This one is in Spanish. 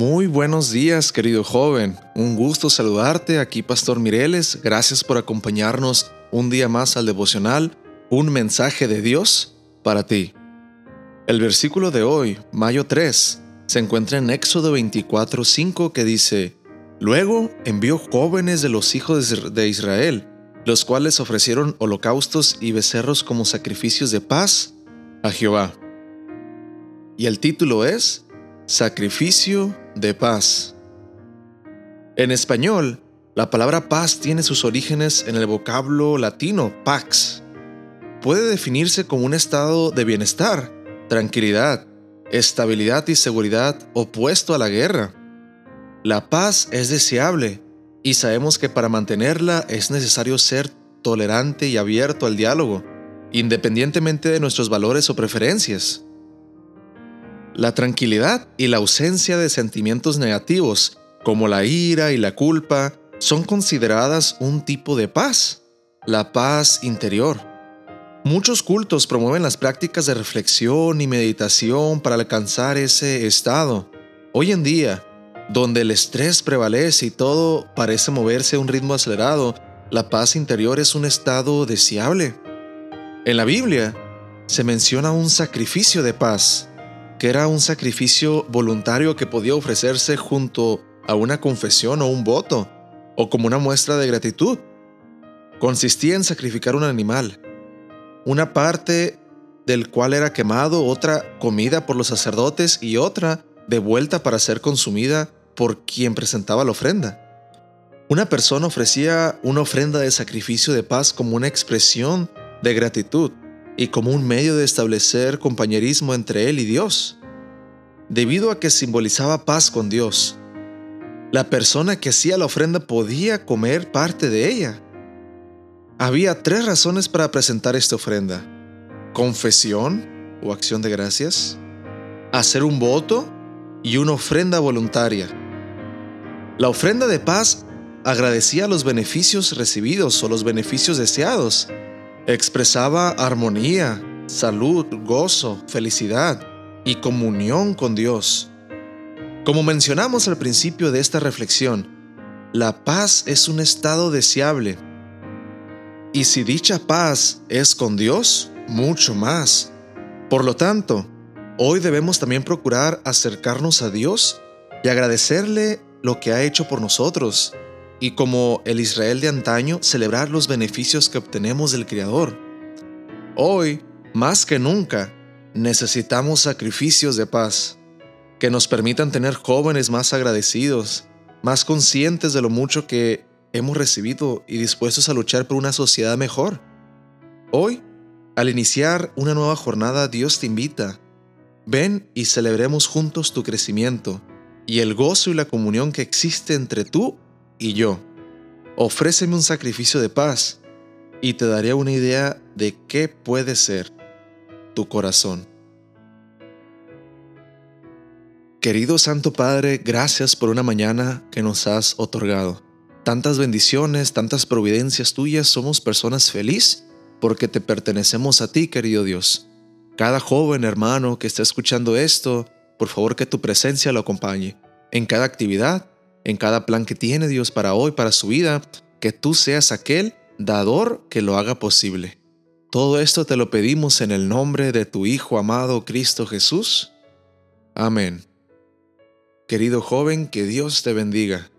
Muy buenos días, querido joven. Un gusto saludarte. Aquí Pastor Mireles. Gracias por acompañarnos un día más al devocional, un mensaje de Dios para ti. El versículo de hoy, mayo 3, se encuentra en Éxodo 24:5 que dice, Luego envió jóvenes de los hijos de Israel, los cuales ofrecieron holocaustos y becerros como sacrificios de paz a Jehová. Y el título es Sacrificio de paz. En español, la palabra paz tiene sus orígenes en el vocablo latino pax. Puede definirse como un estado de bienestar, tranquilidad, estabilidad y seguridad opuesto a la guerra. La paz es deseable y sabemos que para mantenerla es necesario ser tolerante y abierto al diálogo, independientemente de nuestros valores o preferencias. La tranquilidad y la ausencia de sentimientos negativos, como la ira y la culpa, son consideradas un tipo de paz, la paz interior. Muchos cultos promueven las prácticas de reflexión y meditación para alcanzar ese estado. Hoy en día, donde el estrés prevalece y todo parece moverse a un ritmo acelerado, la paz interior es un estado deseable. En la Biblia se menciona un sacrificio de paz, que era un sacrificio voluntario que podía ofrecerse junto a una confesión o un voto, o como una muestra de gratitud. Consistía en sacrificar un animal, una parte del cual era quemado, otra comida por los sacerdotes y otra devuelta para ser consumida por quien presentaba la ofrenda. Una persona ofrecía una ofrenda de sacrificio de paz como una expresión de gratitud y como un medio de establecer compañerismo entre él y Dios. Debido a que simbolizaba paz con Dios, la persona que hacía la ofrenda podía comer parte de ella. Había tres razones para presentar esta ofrenda. Confesión o acción de gracias, hacer un voto y una ofrenda voluntaria. La ofrenda de paz agradecía los beneficios recibidos o los beneficios deseados Expresaba armonía, salud, gozo, felicidad y comunión con Dios. Como mencionamos al principio de esta reflexión, la paz es un estado deseable. Y si dicha paz es con Dios, mucho más. Por lo tanto, hoy debemos también procurar acercarnos a Dios y agradecerle lo que ha hecho por nosotros y como el Israel de antaño celebrar los beneficios que obtenemos del Creador. Hoy, más que nunca, necesitamos sacrificios de paz que nos permitan tener jóvenes más agradecidos, más conscientes de lo mucho que hemos recibido y dispuestos a luchar por una sociedad mejor. Hoy, al iniciar una nueva jornada, Dios te invita. Ven y celebremos juntos tu crecimiento y el gozo y la comunión que existe entre tú y yo. Ofréceme un sacrificio de paz y te daré una idea de qué puede ser tu corazón. Querido Santo Padre, gracias por una mañana que nos has otorgado. Tantas bendiciones, tantas providencias tuyas, somos personas felices porque te pertenecemos a ti, querido Dios. Cada joven hermano que está escuchando esto, por favor que tu presencia lo acompañe en cada actividad, en cada plan que tiene Dios para hoy, para su vida, que tú seas aquel dador que lo haga posible. Todo esto te lo pedimos en el nombre de tu Hijo amado Cristo Jesús. Amén. Querido joven, que Dios te bendiga.